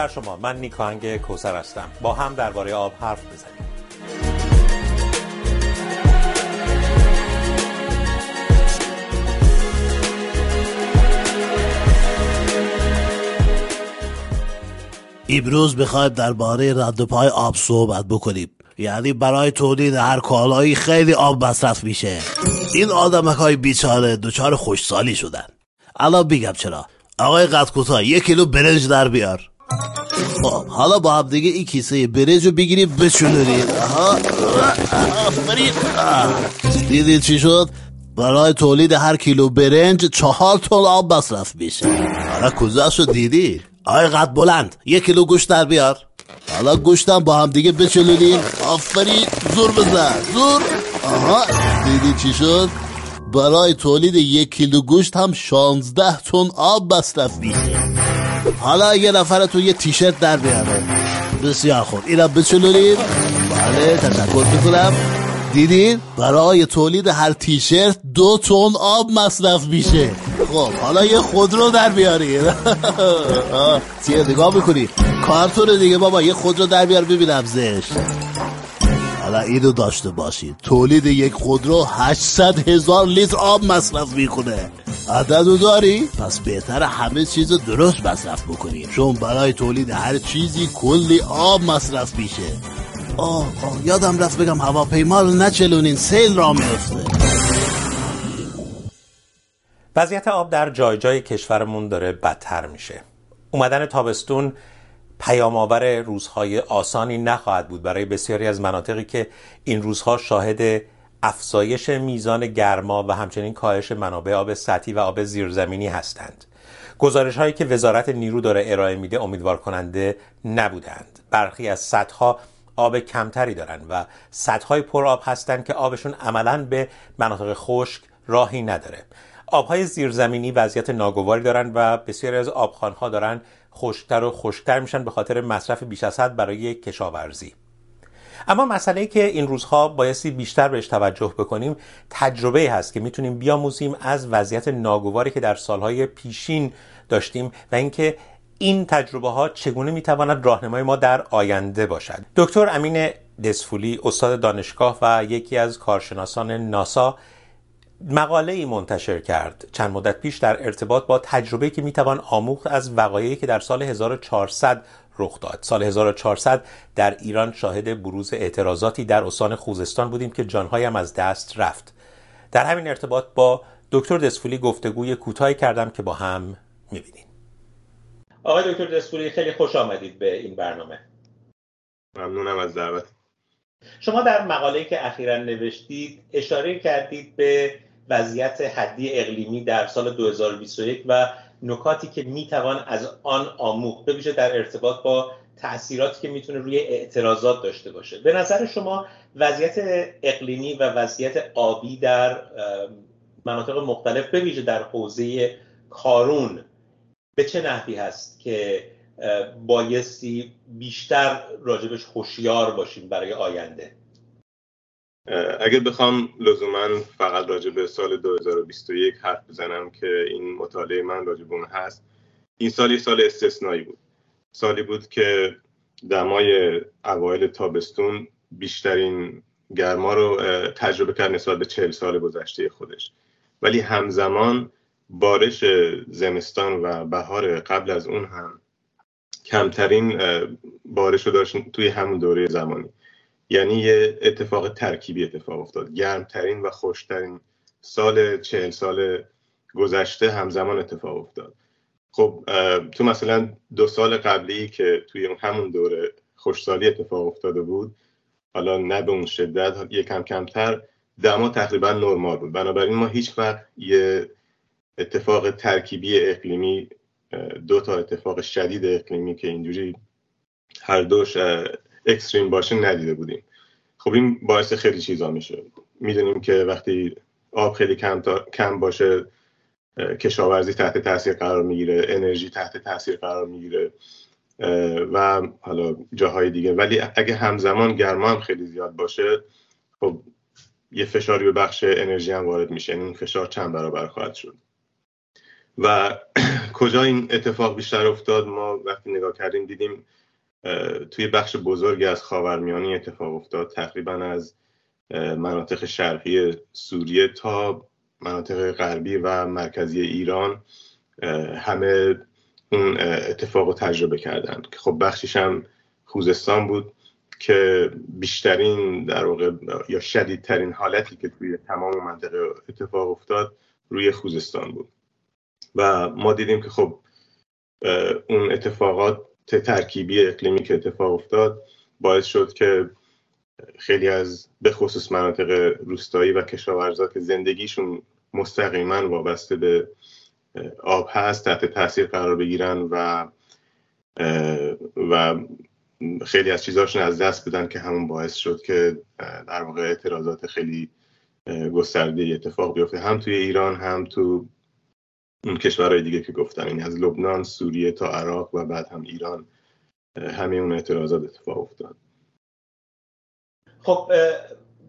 بر شما. من نیکانگ کوسر هستم. با هم درباره آب حرف بزنیم. امروز بخوایم درباره رد پای آب صحبت بکنیم. یعنی برای تولید هر کالایی خیلی آب مصرف میشه. این آدمک های بیچاره دچار خوشسالی شدن. الان بگم چرا. آقای قد یک کیلو برنج در بیار. حالا با هم دیگه این کیسه برنج رو بگیریم بچونوریم دیدید چی شد برای تولید هر کیلو برنج چهار تن آب مصرف میشه حالا کجا شد دیدی آقای قد بلند یک کیلو گوشت در بیار حالا گوشتم با هم دیگه بچلونیم آفرین زور بزن زور آها دیدی چی شد برای تولید یک کیلو گوشت هم شانزده تن آب مصرف میشه حالا یه نفر تو یه تیشرت در بیاره. بسیار خوب. اینم بچلونیم بله تشکر می‌کنم. دیدین؟ برای تولید هر تیشرت دو تن آب مصرف میشه. خب حالا یه خودرو در بیارید چیه؟ نگاه می‌کنی؟ کارتون دیگه بابا یه خودرو در بیار ببینم زش حالا اینو داشته باشید. تولید یک خودرو 800 هزار لیتر آب مصرف می‌کنه. عددو داری؟ پس بهتر همه چیز درست مصرف بکنیم چون برای تولید هر چیزی کلی آب مصرف میشه. آه, آه یادم رفت بگم هواپیما رو نچلونین سیل را میفته وضعیت آب در جای جای کشورمون داره بدتر میشه. اومدن تابستون پیام آور روزهای آسانی نخواهد بود برای بسیاری از مناطقی که این روزها شاهد افزایش میزان گرما و همچنین کاهش منابع آب سطحی و آب زیرزمینی هستند. گزارش هایی که وزارت نیرو داره ارائه میده امیدوار کننده نبودند. برخی از سدها آب کمتری دارند و سدهای پر آب هستند که آبشون عملا به مناطق خشک راهی نداره. آبهای زیرزمینی وضعیت ناگواری دارند و بسیاری از آبخانها دارن خشکتر و خشکتر میشن به خاطر مصرف بیش از حد برای کشاورزی. اما مسئله که این روزها بایستی بیشتر بهش توجه بکنیم تجربه هست که می‌تونیم بیاموزیم از وضعیت ناگواری که در سالهای پیشین داشتیم و اینکه این تجربه ها چگونه می‌تواند راهنمای ما در آینده باشد. دکتر امین دسفولی استاد دانشگاه و یکی از کارشناسان ناسا مقاله ای منتشر کرد. چند مدت پیش در ارتباط با تجربه که می‌توان آموخت از وقایعی که در سال 1400 رخ داد. سال 1400 در ایران شاهد بروز اعتراضاتی در استان خوزستان بودیم که جانهایم از دست رفت. در همین ارتباط با دکتر دسفولی گفتگوی کوتاهی کردم که با هم می‌بینیم. آقای دکتر دسفولی خیلی خوش آمدید به این برنامه. ممنونم از دعوت شما در مقاله‌ای که اخیرا نوشتید اشاره کردید به وضعیت حدی اقلیمی در سال 2021 و نکاتی که می‌توان از آن آموخت به ویژه در ارتباط با تاثیراتی که می‌تونه روی اعتراضات داشته باشه. به نظر شما وضعیت اقلیمی و وضعیت آبی در مناطق مختلف به ویژه در حوزه کارون به چه نحوی هست که بایستی بیشتر راجبش هوشیار باشیم برای آینده؟ اگر بخوام لزوما فقط راجع به سال 2021 حرف بزنم که این مطالعه من راجع به اون هست این سال سال استثنایی بود. سالی بود که دمای اوایل تابستون بیشترین گرما رو تجربه کرد نسبت به چهل سال گذشته خودش. ولی همزمان بارش زمستان و بهار قبل از اون هم کمترین بارش رو داشت توی همون دوره زمانی. یعنی یه اتفاق ترکیبی اتفاق افتاد. گرمترین و خوشترین سال چهل سال گذشته همزمان اتفاق افتاد. خب تو مثلا دو سال قبلی که توی همون دوره خوشسالی اتفاق افتاده بود حالا نه به اون شدت یکم کمتر دما تقریبا نرمال بود. بنابراین ما هیچ وقت یه اتفاق ترکیبی اقلیمی دو تا اتفاق شدید اقلیمی که اینجوری هر دوش اکستریم باشه ندیده بودیم. خب این باعث خیلی چیزا میشه. می‌دونیم که وقتی آب خیلی کم, کم باشه کشاورزی تحت تاثیر قرار می‌گیره انرژی تحت تاثیر قرار می‌گیره و حالا جاهای دیگه. ولی اگه همزمان گرما هم خیلی زیاد باشه خب یه فشاری به بخش انرژی هم وارد میشه. یعنی این فشار چند برابر خواهد شد. و کجا این اتفاق بیشتر افتاد؟ ما وقتی نگاه کردیم دیدیم توی بخش بزرگی از خاورمیانه اتفاق افتاد تقریبا از مناطق شرقی سوریه تا مناطق غربی و مرکزی ایران همه اون اتفاق رو تجربه کردن که خب بخشیش هم خوزستان بود که بیشترین در واقع یا شدیدترین حالتی که توی تمام منطقه اتفاق افتاد روی خوزستان بود. و ما دیدیم که خب اون اتفاقات ترکیبی اقلیمی که اتفاق افتاد باعث شد که خیلی از به خصوص مناطق روستایی و کشاورزا که زندگیشون مستقیما وابسته به آب هست تحت تاثیر قرار بگیرن و و خیلی از چیزاشون از دست بدن که همون باعث شد که در واقع اعتراضات خیلی گسترده اتفاق بیفته. هم توی ایران هم تو اون کشورهای دیگه که گفتم یعنی از لبنان سوریه تا عراق و بعد هم ایران همه اون اعتراضات اتفاق افتاد. خب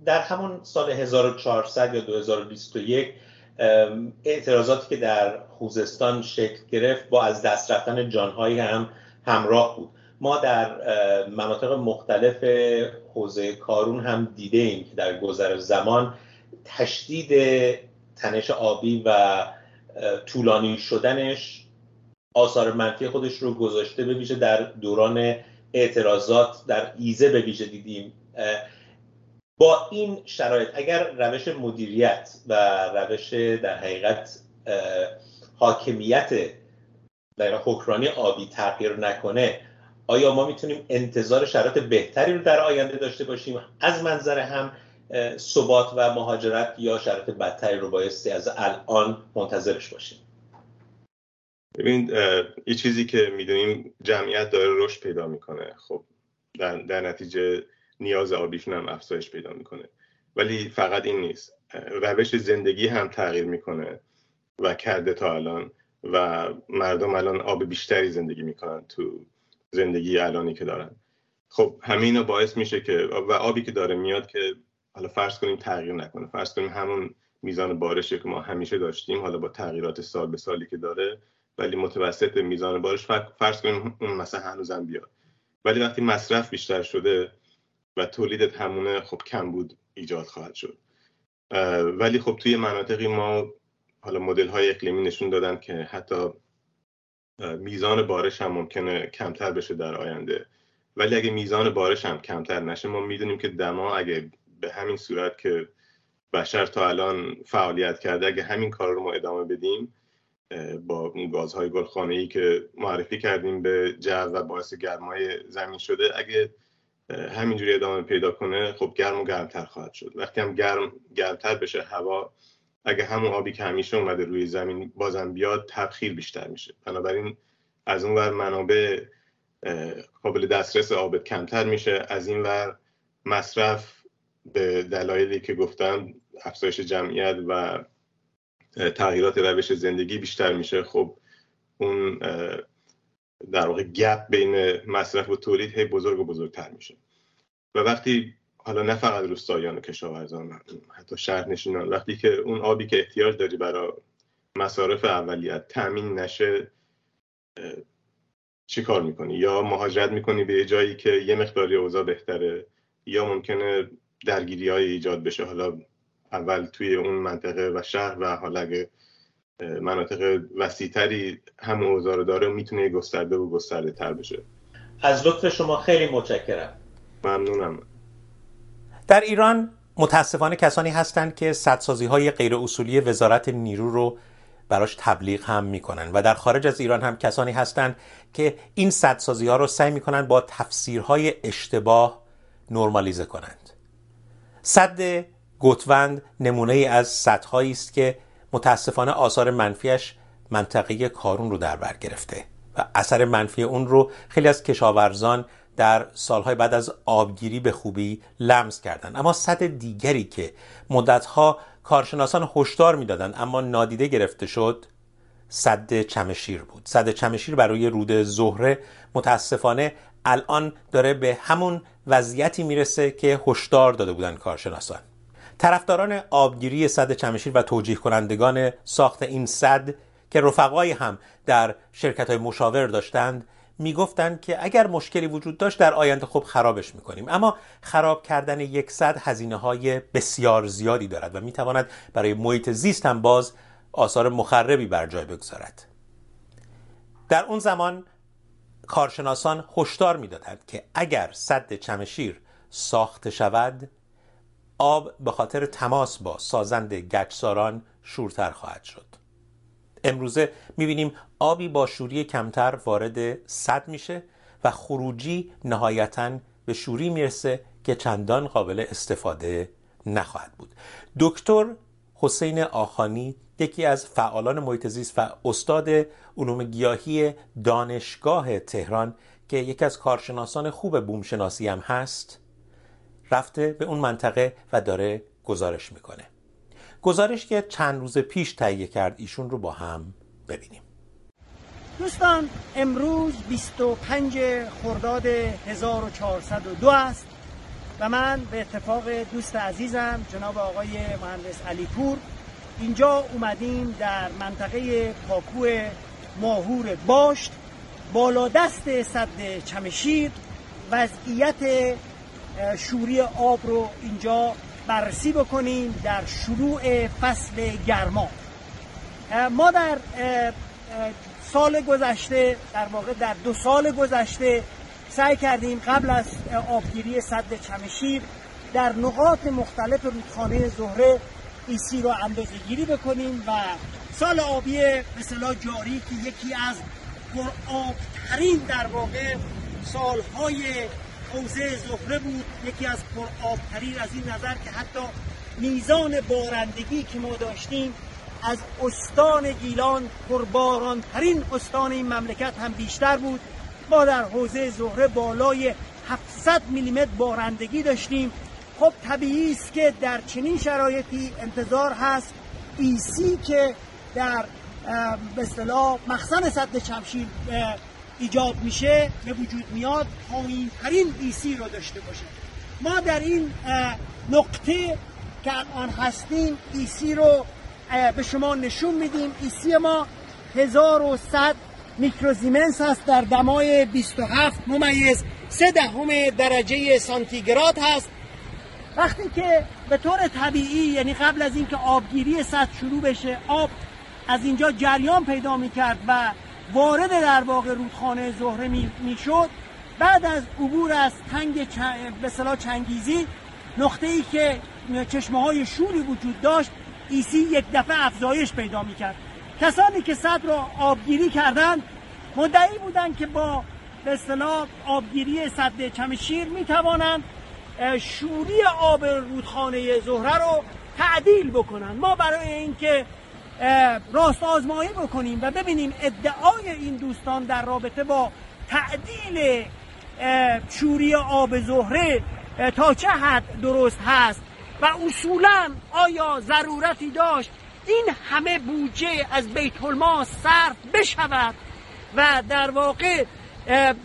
در همون سال 1400 یا 2021 اعتراضاتی که در خوزستان شکل گرفت با از دست رفتن جانهایی هم همراه بود. ما در مناطق مختلف حوزه کارون هم دیده ایم که در گذر زمان تشدید تنش آبی و طولانی شدنش آثار منفی خودش رو گذاشته به در دوران اعتراضات در ایزه به دیدیم. با این شرایط اگر روش مدیریت و روش در حقیقت حاکمیت در حکرانی آبی تغییر نکنه آیا ما می‌تونیم انتظار شرایط بهتری رو در آینده داشته باشیم؟ از منظر هم ثبات و مهاجرت یا شرایط بدتری رو بایستی از الان منتظرش باشیم. ببین یه چیزی که می‌دونیم جمعیت داره رشد پیدا می‌کنه. خب در, در نتیجه نیاز آبیشون هم افزایش پیدا می‌کنه. ولی فقط این نیست. روش زندگی هم تغییر می‌کنه و کرده تا الان و مردم الان آب بیشتری زندگی می‌کنن تو زندگی الانی که دارن. خب همه اینا باعث میشه که و آبی که داره میاد که حالا فرض کنیم تغییر نکنه. فرض کنیم همون میزان بارشی که ما همیشه داشتیم حالا با تغییرات سال به سالی که داره ولی متوسط میزان بارش فرض کنیم اون مثلا هنوزم بیاد. ولی وقتی مصرف بیشتر شده و تولید همونه خب کم بود ایجاد خواهد شد. ولی خب توی مناطقی ما حالا مدل های اقلیمی نشون دادن که حتی میزان بارش هم ممکنه کمتر بشه در آینده. ولی اگه میزان بارش هم کمتر نشه ما می‌دونیم که دما اگه به همین صورت که بشر تا الان فعالیت کرده اگه همین کار رو ما ادامه بدیم با اون گازهای گلخانه ای که معرفی کردیم به جو و باعث گرمای زمین شده اگه همینجوری ادامه پیدا کنه خب گرم و گرمتر خواهد شد. وقتی هم گرم گرمتر بشه هوا اگه همون آبی که همیشه اومده روی زمین بازم بیاد تبخیر بیشتر میشه. بنابراین از اون ور منابع قابل دسترس آب کمتر میشه از این ور مصرف به دلایلی که گفتم افزایش جمعیت و تغییرات روش زندگی بیشتر میشه. خب اون در واقع گپ بین مصرف و تولید هی بزرگ و بزرگتر میشه. و وقتی حالا نه فقط روستاییان و کشاورزان حتی شهرنشینان وقتی که اون آبی که احتیاج داری برای مصارف اولیت تامین نشه چی کار می‌کنی؟ یا مهاجرت می‌کنی به جایی که یه مقداری اوضاع بهتره یا ممکنه درگیری های ایجاد بشه. حالا اول توی اون منطقه و شهر و حالا اگه مناطق وسیعتری هم اوضاع رو داره می‌تونه گسترده و گسترده تر بشه. از لطف شما خیلی متشکرم. ممنونم. در ایران متاسفانه کسانی هستند که سدسازی های غیر اصولی وزارت نیرو رو براش تبلیغ هم می‌کنن و در خارج از ایران هم کسانی هستند که این سدسازی ها رو سعی می‌کنن با تفسیرهای اشتباه نرمالیزه کنند صد گوتوند نمونه ای از سدهایی است که متاسفانه آثار منفیش منطقه کارون رو در بر گرفته و اثر منفی اون رو خیلی از کشاورزان در سالهای بعد از آبگیری به خوبی لمس کردند اما صد دیگری که مدتها کارشناسان هشدار می‌دادند اما نادیده گرفته شد صد چمشیر بود. صد چمشیر برای رود زهره. متاسفانه الان داره به همون وضعیتی می‌رسه که هشدار داده بودن کارشناسان. طرفداران آبگیری صد چمشیر و توجیه کنندگان ساخت این صد که رفقایی هم در شرکت های مشاور داشتند می‌گفتند که اگر مشکلی وجود داشت در آینده خوب خرابش می‌کنیم. اما خراب کردن یک صد هزینه های بسیار زیادی دارد و می‌تواند برای محیط زیست هم باز آثار مخربی بر جای بگذارد. در اون زمان کارشناسان هشدار می‌دادند که اگر صد چمشیر ساخته شود آب به خاطر تماس با سازند گچساران شورتر خواهد شد. امروزه می‌بینیم آبی با شوری کمتر وارد صد میشه و خروجی نهایتا به شوری می‌رسه که چندان قابل استفاده نخواهد بود. دکتر حسین آخانی یکی از فعالان محیط زیست و استاد علوم گیاهی دانشگاه تهران که یکی از کارشناسان خوب بومشناسی هم هست رفته به اون منطقه و داره گزارش می‌کنه. گزارش که چند روز پیش تهیه کرد ایشون رو با هم ببینیم. دوستان امروز 25 خرداد 1402 است. و من به اتفاق دوست عزیزم جناب آقای مهندس علی پور. اینجا اومدیم در منطقه پاکو ماهور باشت بالا دست صد چمشیر وضعیت شوری آب رو اینجا بررسی بکنیم در شروع فصل گرما. ما در سال گذشته در واقع در دو سال گذشته سعی کردیم قبل از آبگیری صد چمشیر در نقاط مختلف رودخانه زهره ایسی رو اندازه گیری بکنیم و سال آبی مثلا جاری که یکی از پرآبترین در واقع سالهای حوزه زهره بود یکی از پرآبترین از این نظر که حتی میزان بارندگی که ما داشتیم از استان گیلان پربارانترین استان این مملکت هم بیشتر بود. ما در حوزه زهره بالای 700 میلیمتر بارندگی داشتیم. خب طبیعی است که در چنین شرایطی انتظار هست ایسی که در به اصطلاح مخزن سد چمشیر ایجاد میشه به وجود میاد پایین ترین EC رو داشته باشه. ما در این نقطه که الان هستیم EC رو به شما نشون میدیم. EC ما 1100 میکروزیمنس هست در دمای 27 ممیز سه دهم درجه سانتیگراد هست. وقتی که به طور طبیعی یعنی قبل از اینکه آبگیری سد شروع بشه آب از اینجا جریان پیدا می‌کرد و وارد در واقع رودخانه زهره می‌شد. بعد از عبور از تنگ به صلاح چنگیزی نقطه ای که چشمه های شوری وجود داشت ایسی یک دفعه افزایش پیدا می‌کرد. کسانی که صد را آبگیری کردند مدعی بودند که با به اصطلاح آبگیری صد چمشیر می‌توانند شوری آب رودخانه زهره رو تعدیل بکنن. ما برای اینکه راست آزمایی بکنیم و ببینیم ادعای این دوستان در رابطه با تعدیل شوری آب زهره تا چه حد درست هست و اصولا آیا ضرورتی داشت این همه بودجه از بیت المال صرف بشود و در واقع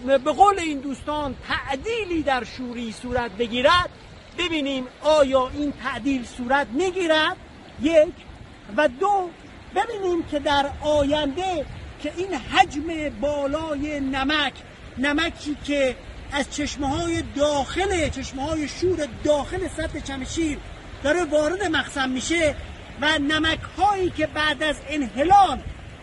به قول این دوستان تعدیلی در شوری صورت بگیرد. ببینیم آیا این تعدیل صورت می‌گیرد؟ یک. و دو ببینیم که در آینده که این حجم بالای نمک نمکی که از چشمه های داخل چشمه های شور داخل سطح چمشیر داره وارد مخزن میشه و نمک هایی که بعد از انحلال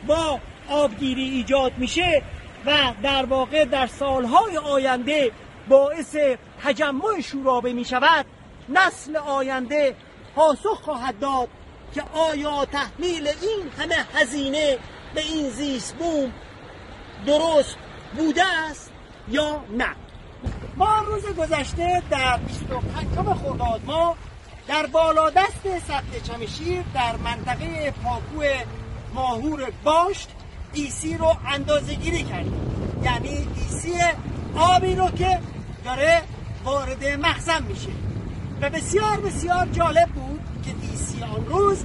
با آبگیری ایجاد میشه و در واقع در سالهای آینده باعث تجمع شورابه می شود نسل آینده پاسخ خواهد داد که آیا تحمیل این همه هزینه به این زیست بوم درست بوده است یا نه؟ ما روز گذشته در 25 خرداد ما در بالادست سطح چمشیر در منطقه پاکو ماهور باشت EC رو اندازه گیری کردیم یعنی EC آبی رو که داره وارد مخزن میشه. و بسیار بسیار جالب بود که EC آن روز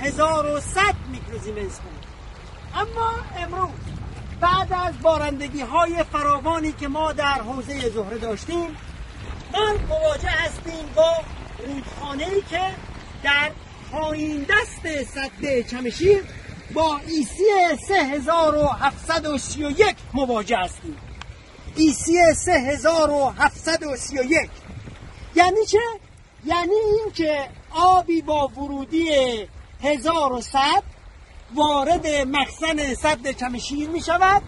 1100 میکروزیمنس بود. اما امروز بعد از بارندگی های فراوانی که ما در حوزه زهره داشتیم ما مواجه هستیم با رودخانه ای که در پایین دست سد چمشیر با EC 3731 مواجه هستیم EC 3731 یعنی چه؟ یعنی این که آبی با ورودی 1100 وارد مخزن سد چمشیر می شود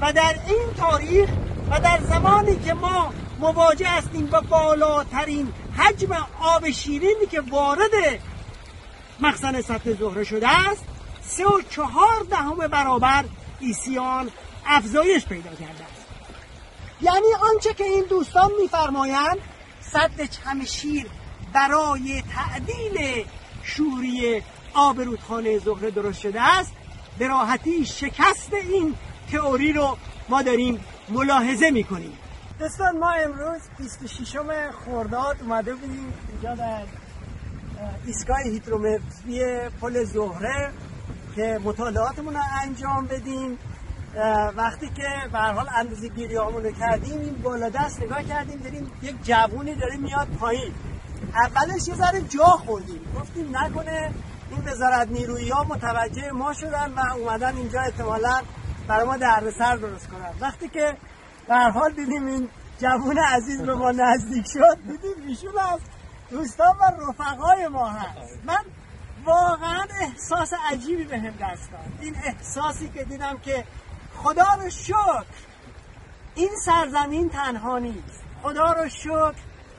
و در این تاریخ و در زمانی که ما مواجه هستیم با بالاترین حجم آب شیرینی که وارد مخزن سطح زهره شده است سه و چهار دهم برابر ایسیان افزایش پیدا کرده است. یعنی آنچه که این دوستان میفرمایند صد چمشیر برای تعدیل شوری آب رودخانه زهره درست شده است. به راحتی شکست این تئوری رو ما داریم ملاحظه می‌کنیم. دوستان ما امروز 26 خرداد اومده بودیم اینجا در ایستگاه هیدرومتری پل زهره که مطالعاتمون رو انجام بدیم. وقتی که به حال اندازه گیری رو کردیم این بالا دست نگاه کردیم دیدیم یک جوونی داره میاد پایین. اولش یه ذره جا خوردیم. گفتیم نکنه این وزارت نیرویی ها متوجه ما شدن و اومدن اینجا احتمالا برای ما سر درست کنن. وقتی که به حال دیدیم این جوون عزیز به ما نزدیک شد. دیدیم ایشون از دوستان و رفقای ما هست. من واقعا احساس عجیبی به هم دست این احساسی که دیدم که خدا رو شکر این سرزمین تنها نیست. خدا رو شکر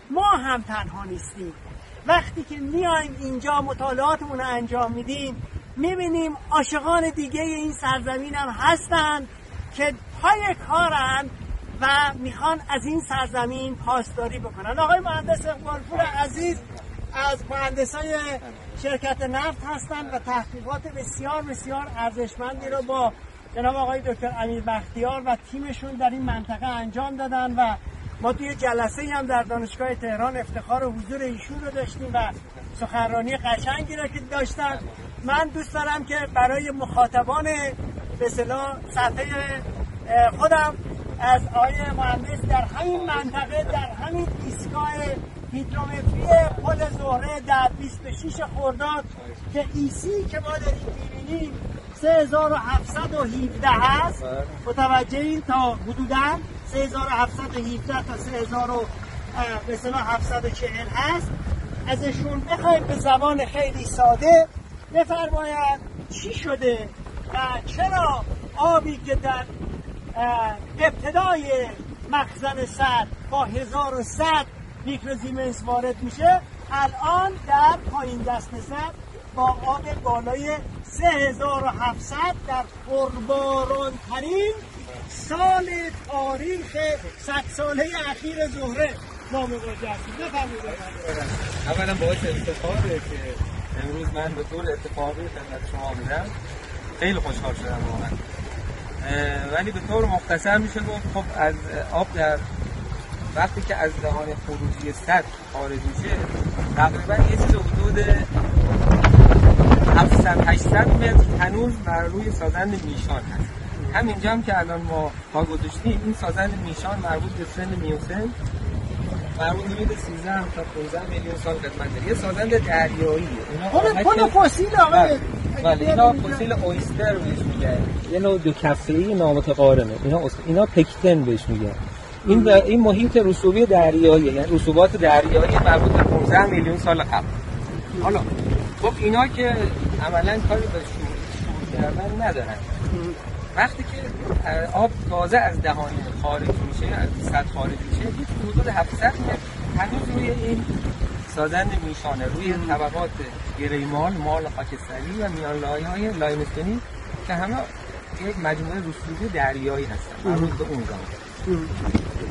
ما هم تنها نیستیم. وقتی که میایم اینجا مطالعاتمون رو انجام میدیم می‌بینیم عاشقان دیگه این سرزمین هم هستن که پای کارن. و می‌خوان از این سرزمین پاسداری بکنن. آقای مهندس اقبالپور عزیز از مهندسای شرکت نفت هستند و تحقیقات بسیار بسیار ارزشمندی رو با جناب آقای دکتر امیر بختیار و تیمشون در این منطقه انجام دادن و ما توی جلسه هم در دانشگاه تهران افتخار و حضور ایشون رو داشتیم و سخنرانی قشنگی رو که داشتن. من دوست دارم که برای مخاطبان به صفحه خودم از آقای مهندس در همین منطقه در همین ایستگاه هیدرومتری پل زهره در 26 خرداد که ایسی که ما داریم می‌بینیم 3717 هست. متوجه این تا حدودا 3717 تا 3740 هست. ازشون بخوایم به زبان خیلی ساده بفرماید چی شده و چرا آبی که در ابتدای مخزن سد با 1100 میکروزیمنس وارد میشه الان در پایین دست سد با آب بالای 3700 در پرباران ترین سال تاریخ صد ساله اخیر زهره ما مواجه بفرمایید. اولا باعث افتخاره که امروز من به طور اتفاقی خدمت شما بودم خیلی خوشحال شدم واقعا. ولی به طور مختصر میشه گفت خب از آب در وقتی که از دهان خروجی سطح خارج میشه تقریبا یه چیز حدود 700 800 متر هنوز بر روی سازند میشان هست. همینجا هم که الان ما پا گذاشتیم این سازند میشان مربوط به سن میوسن مربوط حدود 13 تا 15 میلیون سال قدمت داره. یه سازند دریایی اینا فسیل آقای بله اینا فسیل اویستر بهش میگن. یه نوع دو کفه‌ای نامتقارنه اینا اینا پکتن بهش میگن. این این محیط رسوبی دریایی یعنی رسوبات دریایی مربوط به 15 میلیون سال قبل. حالا خب اینا که عملا کاری به شور کردن ندارن. وقتی که آب تازه از دهان خارج میشه از سطح خارج میشه حدود 700 متر هنوز روی این سازند میشانه روی طبقات گریمال مال خاکستری و میان لایه های لایمستونی که همه یک مجموعه رسوبی دریایی هستن مربوط به اون زمان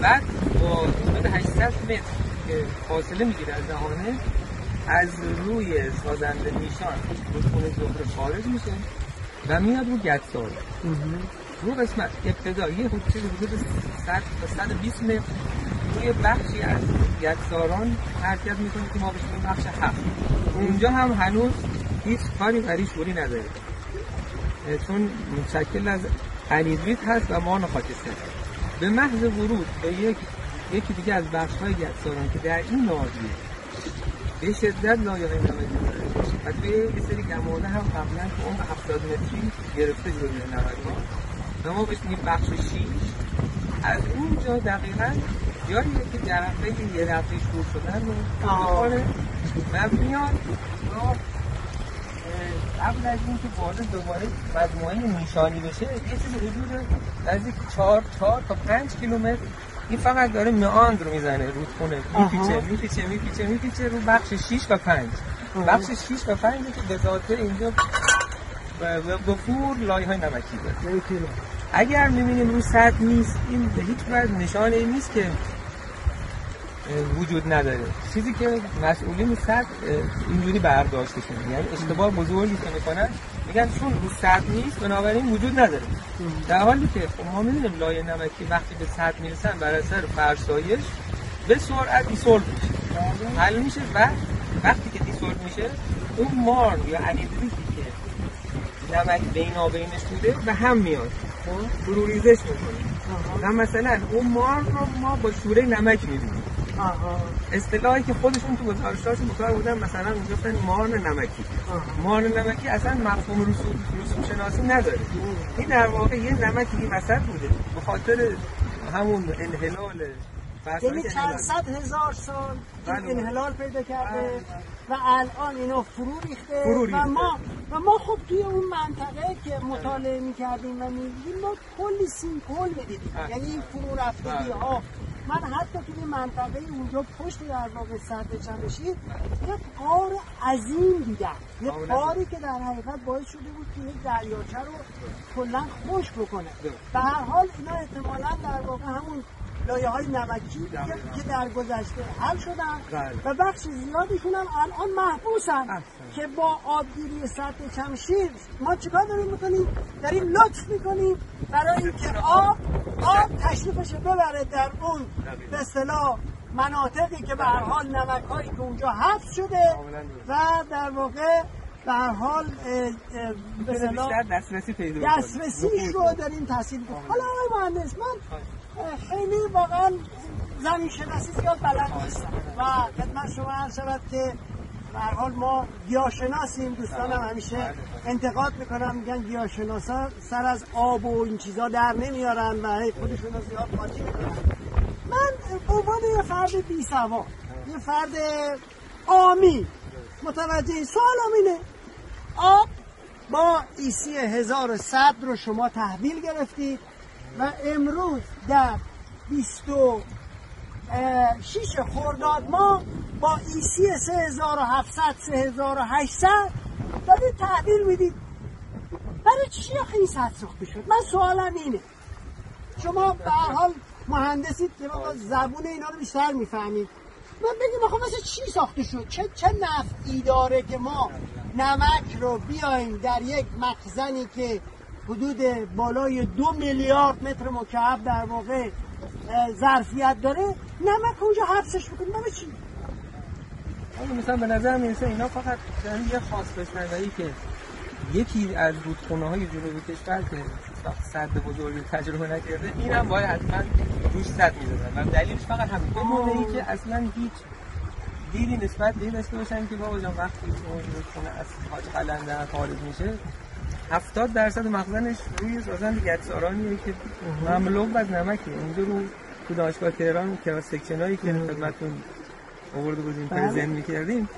بعد با حدود 800 متر که فاصله می‌گیره از دهانه از روی سازنده میشان رودخونه زهره خارج میشه و میاد رو گدسار رو قسمت ابتدایی حدود حدود 100 تا 120 متر روی بخشی از گدساران حرکت می‌کنه که ما بهش بخش هفت. اونجا هم هنوز هیچ کاری برای شوری نداره چون متشکل از انیدریت هست و مان خاکستر به محض ورود به یک یکی دیگه از بخش های گدساران که در این ناحیه به شدت لایه های و توی یه سری گمانه هم قبلا تو عمق 70 متری گرفته شده نمک و ما بهش میگیم بخش 6 از اونجا دقیقا جایی که درخته یه دفعه شروع شدن رو و میاد قبل از اینکه وارد دوباره مجموعه نیشانی بشه یه چیز حدود نزدیک 4 4 تا 5 کیلومتر این فقط داره میاند رو می‌زنه رودخونه میپیچه میپیچه میپیچه میپیچه رو بخش 6 و 5 بخش 6 و 5 که به ذاته اینجا به فور لایه های نمکی داره اگر می‌بینیم رو سطح نیست این هیچ وجه نشانه نیست که وجود نداره. چیزی که مسئولین سطح اینجوری برداشتشون. یعنی اشتباه بزرگی که می‌کنن میگن چون رو سطح نیست بنابراین وجود نداره. در حالی که خب ما می‌دونیم لایه نمکی وقتی به سطح می‌رسن بر اثر فرسایش به سرعت دیسولف میشه. حل میشه و وقتی که دیسولف میشه اون مار یا انیدریتی که نمک بینابینش بوده به هم میاد. فروریزش می‌کنه. و مثلا اون مار رو ما با شوره نمک می‌بینیم اصطلاحی که خودشون تو گزارشاشون بکار بودن مثلا می‌گفتن مارن نمکی. مارن نمکی اصلا مفهوم رسوم رسوم شناسی نداره. این در واقع یه نمکی این وسط بوده. به خاطر همون انحلال یعنی چند صد هزار سال این انحلال پیدا کرده و الان اینا فرو ریخته و ما و ما خب توی اون منطقه که مطالعه می‌کردیم و می‌دیدیم ما کلی سیمپل می‌دیدیم. یعنی این فرو رفتگی ها من حتی توی منطقه اونجا پشت در واقع سرد چندشیر یه قار عظیم دیدم. یه قاری که در حقیقت باعث شده بود که یک دریاچه رو کلا خوش بکنه. به هر حال اینا احتمالا در واقع همون لایه های نمکی که در گذشته حل شدن. و بخش زیادیشون هم الان محبوسن که با آبگیری سطح چمشیر ما چیکار داریم می‌کنیم؟ داریم لطف می‌کنیم برای اینکه آب آب تشریفش ببره در اون به اصطلاح مناطقی که به هر حال نمک هایی که اونجا حفظ شده و در واقع به هر حال دسترسی پیدا دسترسیش رو داریم تحصیل حالا آقای مهندس من خیلی واقعا زمین شناسی زیاد بلد نیستم و خدمت شما عرض شود که به حال ما گیاهشناسیم دوستانم همیشه انتقاد می‌کنم میگن گیاهشناسا سر از آب و این چیزا در نمیارن و خودشون رو زیاد قاطی می‌کنن. من عنوان یه فرد بی سواد یه فرد عامی متوجه این سوالم اینه. آب با EC 1100 رو شما تحویل گرفتید و امروز در 26 خرداد ما با EC 3700 3800 دارید تحویل می‌دید برای چی آخه این سد ساخته شد؟ من سوالم اینه. شما به حال مهندسید که با زبون اینا رو بیشتر می‌فهمید. من بگیم آخه مثل چی ساخته شد؟ چه, چه نفعی داره که ما نمک رو بیایم در یک مخزنی که حدود بالای دو میلیارد متر مکعب در واقع ظرفیت داره؟ نمک اونجا حبسش بکنیم نمه چی؟ مثلا به نظر می‌رسه اینا فقط یعنی یه خاص بشنگایی که یکی از رودخونه های جنوبی کشور که صد بزرگی تجربه نکرده اینم باید حتما روش صد می‌زدن. و دلیلش فقط همین. به ای که اصلا هیچ دیدی نسبت به داشته باشن که بابا جان وقتی اون رودخونه از حاج قلنده خارج میشه 70 درصد مخزنش روی سازند گچسارانیه که مملو از نمکه. اونجا رو تو دانشگاه تهران که سکشنایی که خدمتتون آورده بودیم بله. پرزنت می‌کردیم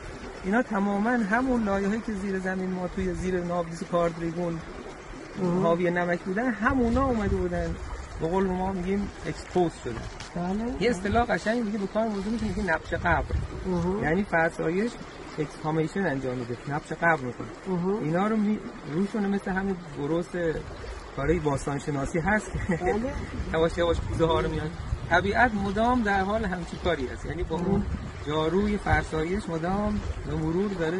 اینا تماما همون لایه هایی که زیر زمین ما توی زیر ناودیس کاردریگون حاوی نمک بودن همونا اومده بودن. به قول ما میگیم expose شده. بله. یه اصطلاح قشنگ میگه به کار موضوع میگه نبش قبر. یعنی فرسایش exhumation انجام میده. نبش قبر می‌کنه. اینا رو می... روشونه مثل همین درست کاری باستان شناسی هست. بله. یواش یواش کوزه ها رو میان. طبیعت مدام در حال همچین کاری هست یعنی با اون جاروی فرسایش مدام به مرور داره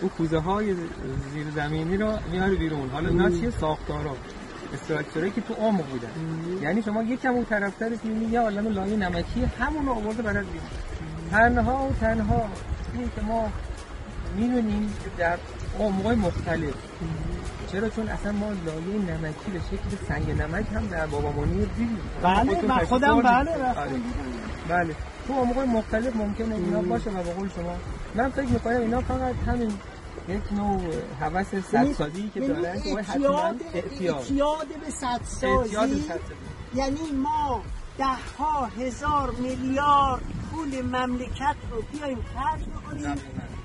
او کوزه های زیر زمینی رو میاره بیرون. حالا اینا چیه؟ ساختارا استراکچره که تو عمق بودن. یعنی شما یکم اون طرفترش می‌بینی یه عالم لایه نمکی همون رو آورده برات بیرون. تنها و تنها این که ما می‌دونیم در عمقای مختلف. چرا؟ چون اصلا ما لایه نمکی به شکل سنگ نمک هم در بابا منیر دیدیم. بله من خودم بله آره. بله. تو عمقای مختلف ممکنه اینا باشه و به قول شما. من فکر می‌کنم اینا فقط همین یک نوع هوس صد سازی که یعنی دارن که اعتیاد اعتیاد. به صد اعتیاد سازی به صد سازی. یعنی ما ده ها هزار میلیارد پول مملکت رو بیایم خرج بکنیم.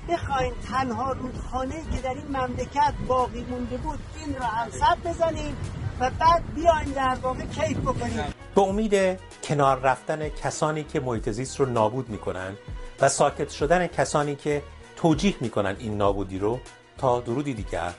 بخوایم تنها رودخانه که در این مملکت باقی مونده بود این رو هم بزنیم و بعد بیایم در واقع کیف بکنیم به امید کنار رفتن کسانی که محیط زیست رو نابود می‌کنن و ساکت شدن کسانی که توجیه می‌کنن این نابودی رو تا درودی دیگر